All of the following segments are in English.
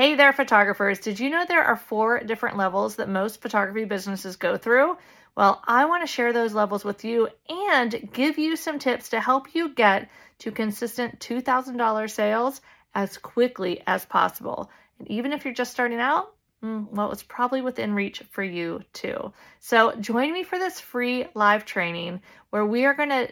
Hey there, photographers. Did you know there are four different levels that most photography businesses go through? Well, I want to share those levels with you and give you some tips to help you get to consistent $2,000 sales as quickly as possible. And even if you're just starting out, mm, well, it's probably within reach for you too. So join me for this free live training where we are going to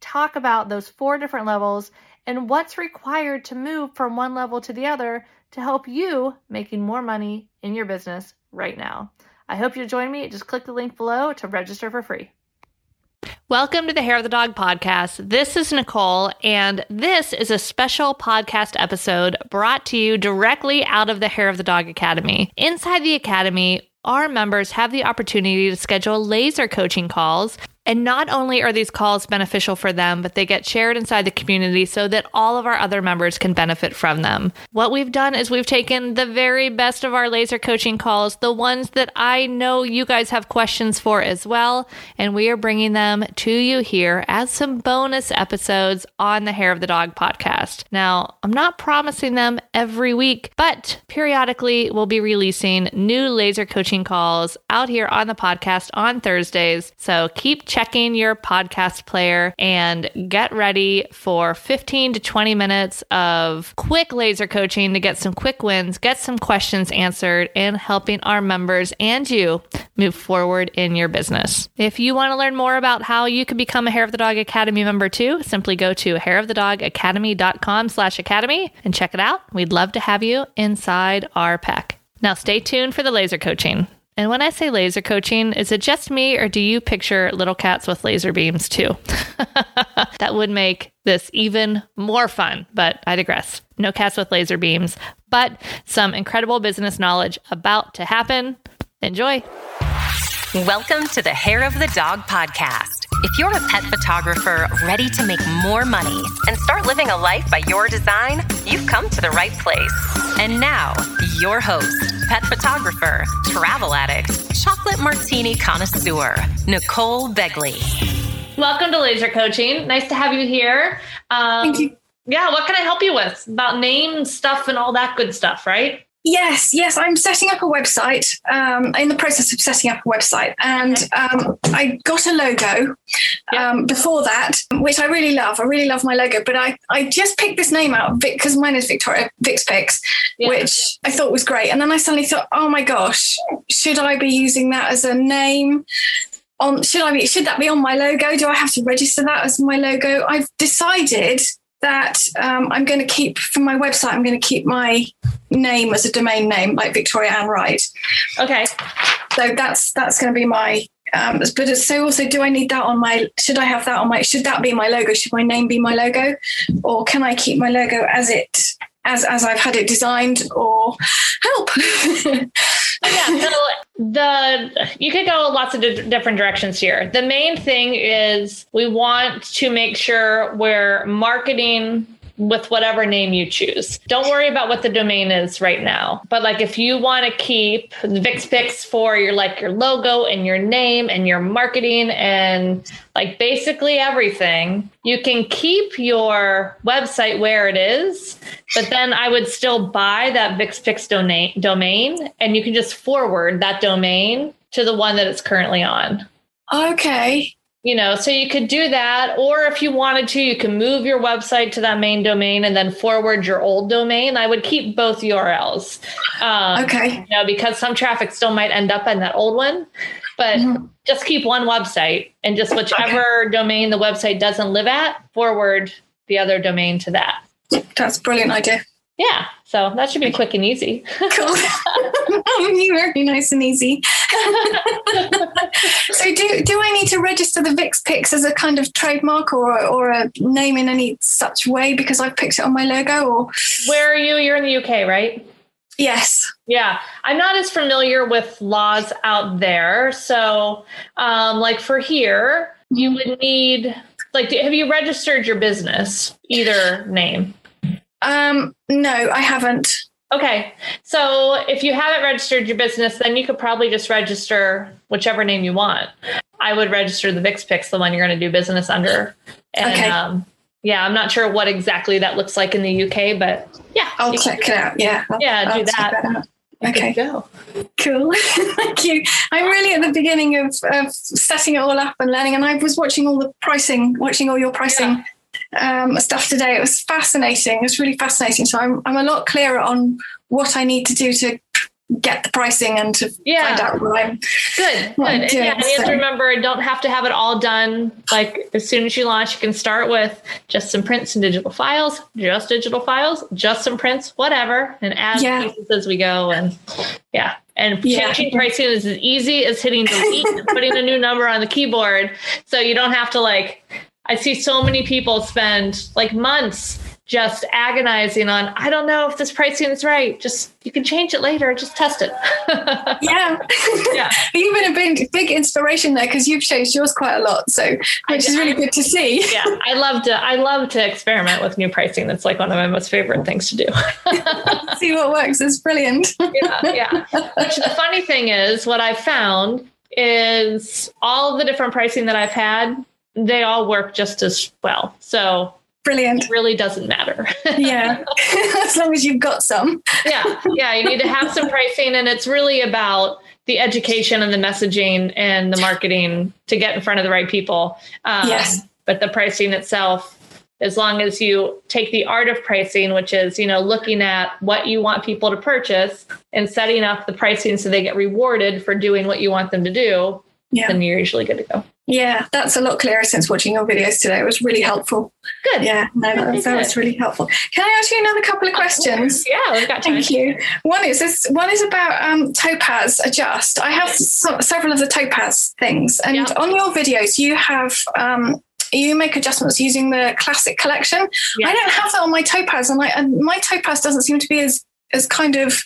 talk about those four different levels and what's required to move from one level to the other to help you making more money in your business right now. I hope you'll join me. Just click the link below to register for free. Welcome to the Hair of the Dog podcast. This is Nicole, and this is a special podcast episode brought to you directly out of the Hair of the Dog Academy. Inside the Academy, our members have the opportunity to schedule laser coaching calls and not only are these calls beneficial for them, but they get shared inside the community so that all of our other members can benefit from them. What we've done is we've taken the very best of our laser coaching calls, the ones that I know you guys have questions for as well, and we are bringing them to you here as some bonus episodes on the Hair of the Dog podcast. Now, I'm not promising them every week, but periodically we'll be releasing new laser coaching calls out here on the podcast on Thursdays. So keep checking checking your podcast player and get ready for 15 to 20 minutes of quick laser coaching to get some quick wins, get some questions answered, and helping our members and you move forward in your business. If you want to learn more about how you can become a Hair of the Dog Academy member too, simply go to hairofthedogacademy.com slash academy and check it out. We'd love to have you inside our pack. Now stay tuned for the laser coaching. And when I say laser coaching, is it just me or do you picture little cats with laser beams too? that would make this even more fun, but I digress. No cats with laser beams, but some incredible business knowledge about to happen. Enjoy. Welcome to the Hair of the Dog podcast. If you're a pet photographer ready to make more money and start living a life by your design, you've come to the right place. And now, your host, pet photographer, travel addict, chocolate martini connoisseur, Nicole Begley. Welcome to Laser Coaching. Nice to have you here. Um, Thank you. Yeah, what can I help you with? About name stuff and all that good stuff, right? Yes, yes, I'm setting up a website. Um, in the process of setting up a website, and um, I got a logo um, before that, which I really love. I really love my logo, but I, I just picked this name out because mine is Victoria Vix Pix, yeah. which I thought was great. And then I suddenly thought, oh my gosh, should I be using that as a name? On should I be should that be on my logo? Do I have to register that as my logo? I've decided that um, I'm going to keep for my website. I'm going to keep my name as a domain name, like Victoria Ann Wright. Okay. So that's that's going to be my. Um, but so also, do I need that on my? Should I have that on my? Should that be my logo? Should my name be my logo, or can I keep my logo as it as as I've had it designed? Or help. yeah, so the you could go lots of di- different directions here. The main thing is we want to make sure we're marketing with whatever name you choose. Don't worry about what the domain is right now. But like if you want to keep VixPix for your like your logo and your name and your marketing and like basically everything, you can keep your website where it is, but then I would still buy that VixPix domain domain and you can just forward that domain to the one that it's currently on. Okay you know so you could do that or if you wanted to you can move your website to that main domain and then forward your old domain i would keep both urls um, okay you know because some traffic still might end up in that old one but mm-hmm. just keep one website and just whichever okay. domain the website doesn't live at forward the other domain to that that's a brilliant idea yeah, so that should be quick and easy. cool. Very nice and easy. so, do do I need to register the Vix Pix as a kind of trademark or or a name in any such way because I've picked it on my logo? Or where are you? You're in the UK, right? Yes. Yeah, I'm not as familiar with laws out there. So, um, like for here, you would need like have you registered your business either name? Um, no, I haven't. Okay. So if you haven't registered your business, then you could probably just register whichever name you want. I would register the VixPix, the one you're going to do business under. And, okay. Um, yeah, I'm not sure what exactly that looks like in the UK, but yeah, I'll check it out. Yeah, I'll, yeah, I'll do that. that okay, go. cool. Thank you. I'm really at the beginning of, of setting it all up and learning, and I was watching all the pricing, watching all your pricing. Um, stuff today. It was fascinating. It was really fascinating. So I'm I'm a lot clearer on what I need to do to get the pricing and to Yeah. find out what I'm Good, what I'm good. And yeah, and you have so- to remember, don't have to have it all done. Like as soon as you launch, you can start with just some prints and digital files, just digital files, just some prints, whatever, and add Yeah. pieces as we go. And yeah, and Yeah. changing pricing is as easy as hitting delete and putting a new number on the keyboard. So you don't have to like. I see so many people spend like months just agonizing on. I don't know if this pricing is right. Just you can change it later. Just test it. yeah. Yeah. You've been a big, big inspiration there because you've changed yours quite a lot. So, which is really good to see. yeah, I love to I love to experiment with new pricing. That's like one of my most favorite things to do. see what works. It's brilliant. yeah, yeah. Which the funny thing is, what I've found is all the different pricing that I've had, they all work just as well. So Brilliant. it really doesn't matter. Yeah. as long as you've got some. yeah, yeah. You need to have some pricing, and it's really about the education and the messaging and the marketing to get in front of the right people. Um, Yes. But the pricing itself, as long as you take the art of pricing, which is you know looking at what you want people to purchase and setting up the pricing so they get rewarded for doing what you want them to do, Yeah. then you're usually good to go. Yeah. That's a lot clearer since watching your videos today. It was really helpful. Good. Yeah. No, that was, that was really helpful. Can I ask you another couple of questions? Yeah, we've got time. Thank you. One is this. One is about um, Topaz Adjust. I have so, several of the Topaz things, and Yeah. on your videos, you have um, you make adjustments using the classic collection. Yeah. I don't have that on my Topaz, and, I, and my Topaz doesn't seem to be as as kind of.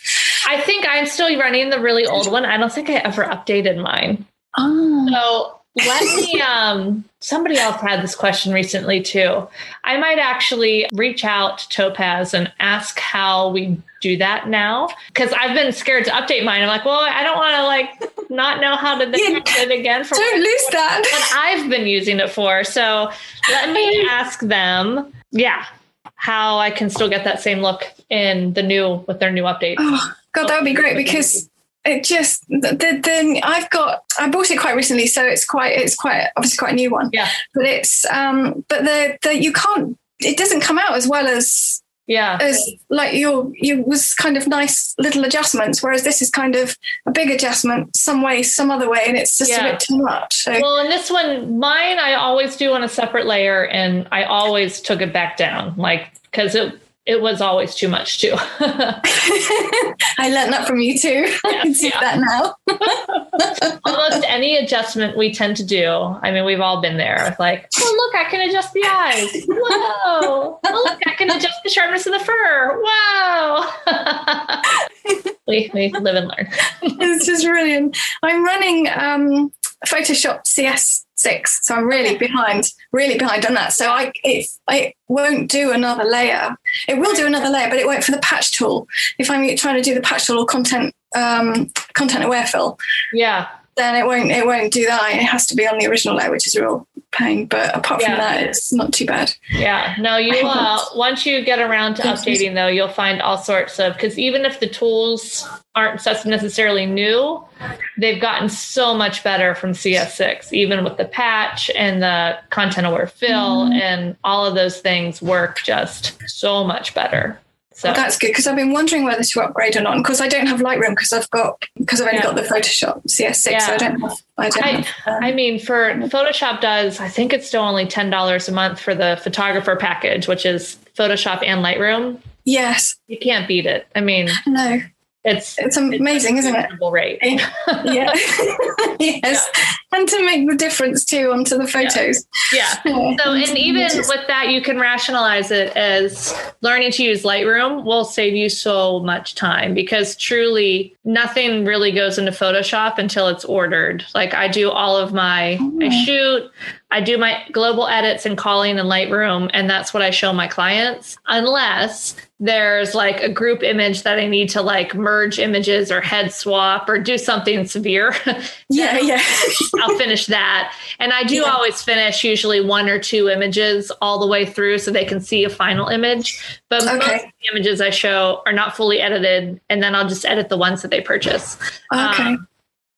I think I'm still running the really old one. I don't think I ever updated mine. Oh, So let me um somebody else had this question recently too. I might actually reach out to Topaz and ask how we do that now. Because I've been scared to update mine. I'm like, well, I don't want to like not know how to Yeah. do it again for don't lose what that. I've been using it for. So let me ask them, yeah, how I can still get that same look in the new with their new update. Oh God, that would be great because it just the, the, I've got I bought it quite recently, so it's quite it's quite obviously quite a new one. Yeah. but it's um but the the you can't it doesn't come out as well as Yeah. as like your you was kind of nice little adjustments, whereas this is kind of a big adjustment some way, some other way, and it's just Yeah. a bit too much. So Well, in this one, mine I always do on a separate layer, and I always took it back down, like because it it was always too much too. I learned that from you too. I can see yeah. that now. Almost any adjustment we tend to do. I mean, we've all been there. It's like, oh look, I can adjust the eyes. Whoa! Oh look, I can adjust the sharpness of the fur. Wow! we we live and learn. this is brilliant. I'm running um, Photoshop CS6, so I'm really behind, really behind on that. So I it, it won't do another layer. It will do another layer, but it won't for the patch tool. If I'm trying to do the patch tool or content um, content aware fill, Yeah. then it won't it won't do that. It has to be on the original layer, which is a real pain. But apart from that, it's not too bad. Yeah, no, you uh, once you get around to updating though, you'll find all sorts of because even if the tools aren't necessarily new, they've gotten so much better from CS6. Even with the patch and the content aware fill Mm-hmm. and all of those things work just so much better. So that's good because I've been wondering whether to upgrade or not. Because I don't have Lightroom because I've got because I've only Yeah. got the Photoshop CS6, so I don't have. I don't. I, have, um, I mean, for Photoshop does, I think it's still only ten dollars a month for the photographer package, which is Photoshop and Lightroom. yes. You can't beat it. I mean, No. It's It's amazing, isn't it? rate. Yeah. yes. And to make the difference too onto the photos. Yeah. Yeah. So, and even with that, you can rationalize it as learning to use Lightroom will save you so much time because truly nothing really goes into Photoshop until it's ordered. Like I do all of my, I mm. shoot, I do my global edits and calling in Lightroom, and that's what I show my clients, unless there's like a group image that I need to like merge images or head swap or do something severe. yeah, yeah. I'll finish that. And I do yeah. always finish usually one or two images all the way through so they can see a final image. But okay. most of the images I show are not fully edited, and then I'll just edit the ones that they purchase. Okay. Um,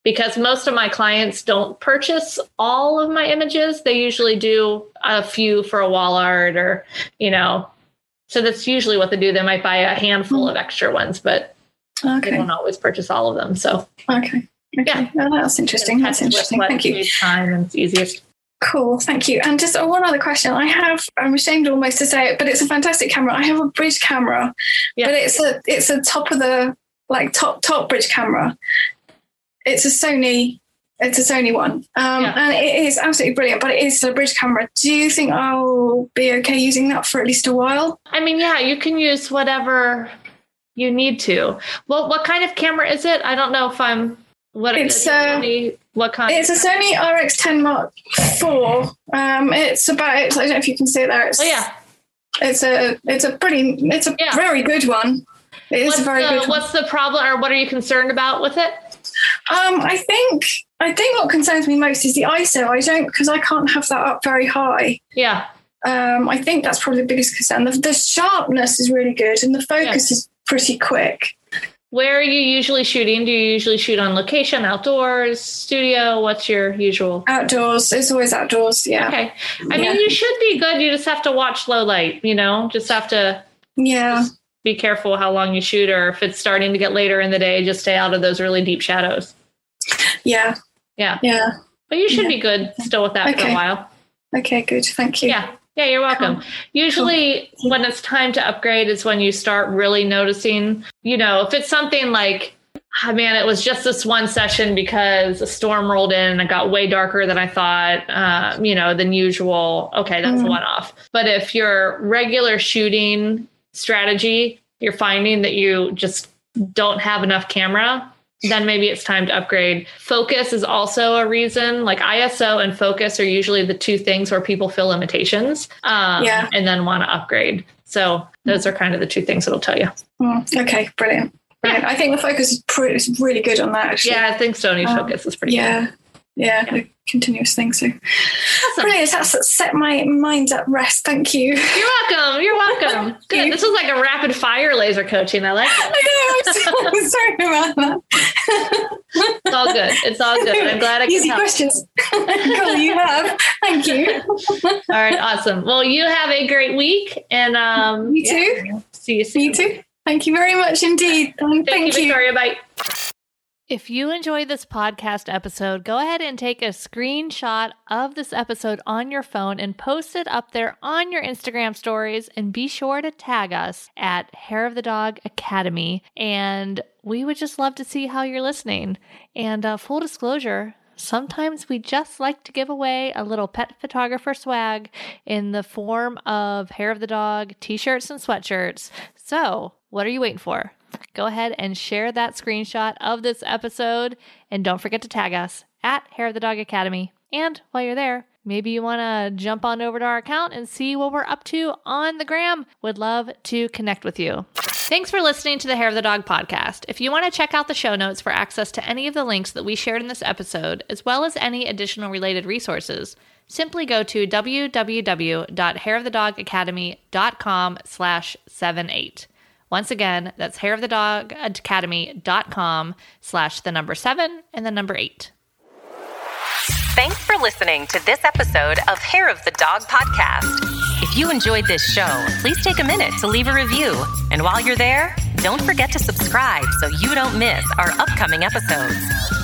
because most of my clients don't purchase all of my images. They usually do a few for a wall art or, you know, so that's usually what they do. They might buy a handful of hmm. extra ones, but okay. they don't always purchase all of them. So okay, okay. yeah, no, that's interesting. That's interesting. Thank you. Time and it's easiest. Cool, thank you. And just one other question. I have, I'm ashamed almost to say it, but it's a fantastic camera. I have a bridge camera, yeah. but it's a it's a top of the like top top bridge camera. It's a Sony it's a Sony one, um, yeah. and it is absolutely brilliant. But it is a bridge camera. Do you think I'll be okay using that for at least a while? I mean, yeah, you can use whatever you need to. Well, what kind of camera is it? I don't know if I'm. What it's a what kind? It's a Sony RX10 Mark IV. Um, it's about. I don't know if you can see it there. It's, oh yeah. It's a. It's a pretty. It's a yeah. very good one. It is what's very the, good. One. What's the problem, or what are you concerned about with it? Um, I think I think what concerns me most is the ISO. I don't because I can't have that up very high. Yeah. Um, I think that's probably the biggest concern. The, the sharpness is really good, and the focus yeah. is pretty quick. Where are you usually shooting? Do you usually shoot on location, outdoors, studio? What's your usual? Outdoors. It's always outdoors. Yeah. Okay. I yeah. mean, you should be good. You just have to watch low light. You know, just have to. Yeah be careful how long you shoot, or if it's starting to get later in the day, just stay out of those really deep shadows. Yeah. Yeah. Yeah. But you should yeah. be good still with that okay. for a while. Okay, good. Thank you. Yeah. Yeah, you're welcome. Cool. Usually, cool. when it's time to upgrade, is when you start really noticing, you know, if it's something like, oh, man, it was just this one session because a storm rolled in and it got way darker than I thought, uh, you know, than usual. Okay, that's mm. one off. But if your regular shooting strategy, you're finding that you just don't have enough camera, then maybe it's time to upgrade. Focus is also a reason. Like ISO and focus are usually the two things where people feel limitations um, yeah. and then want to upgrade. So those are kind of the two things that'll tell you. Mm, okay, brilliant. Brilliant. Yeah. I think the focus is, pretty, is really good on that. Actually. Yeah, I think Sony's um, focus is pretty yeah. Good yeah, yeah. continuous thing. So awesome. brilliant. That's set my mind at rest. Thank you. You're welcome. You're welcome. Good. This was like a rapid fire laser coaching. I like it. I know. I'm sorry about that. it's all good. It's all good. I'm glad I Easy help. questions. cool. You have. Thank you. all right. Awesome. Well, you have a great week, and um, you too. Yeah, see you soon. You too. Thank you very much indeed. Thank, Thank you, Victoria. Bye. If you enjoyed this podcast episode, go ahead and take a screenshot of this episode on your phone and post it up there on your Instagram stories. And be sure to tag us at Hair of the Dog Academy. And we would just love to see how you're listening. And uh, full disclosure, sometimes we just like to give away a little pet photographer swag in the form of Hair of the Dog t shirts and sweatshirts. So, what are you waiting for? Go ahead and share that screenshot of this episode. And don't forget to tag us at Hair of the Dog Academy. And while you're there, maybe you want to jump on over to our account and see what we're up to on the gram. Would love to connect with you. Thanks for listening to the Hair of the Dog podcast. If you want to check out the show notes for access to any of the links that we shared in this episode, as well as any additional related resources, simply go to www.hairofthedogacademy.com slash 78. Once again, that's hairofthedogacademy.com slash the number seven and the number eight. Thanks for listening to this episode of Hair of the Dog podcast. If you enjoyed this show, please take a minute to leave a review. And while you're there, don't forget to subscribe so you don't miss our upcoming episodes.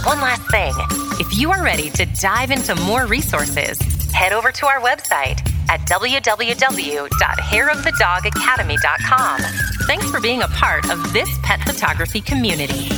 One last thing if you are ready to dive into more resources, head over to our website at www.hairofthedogacademy.com. Thanks for being a part of this pet photography community.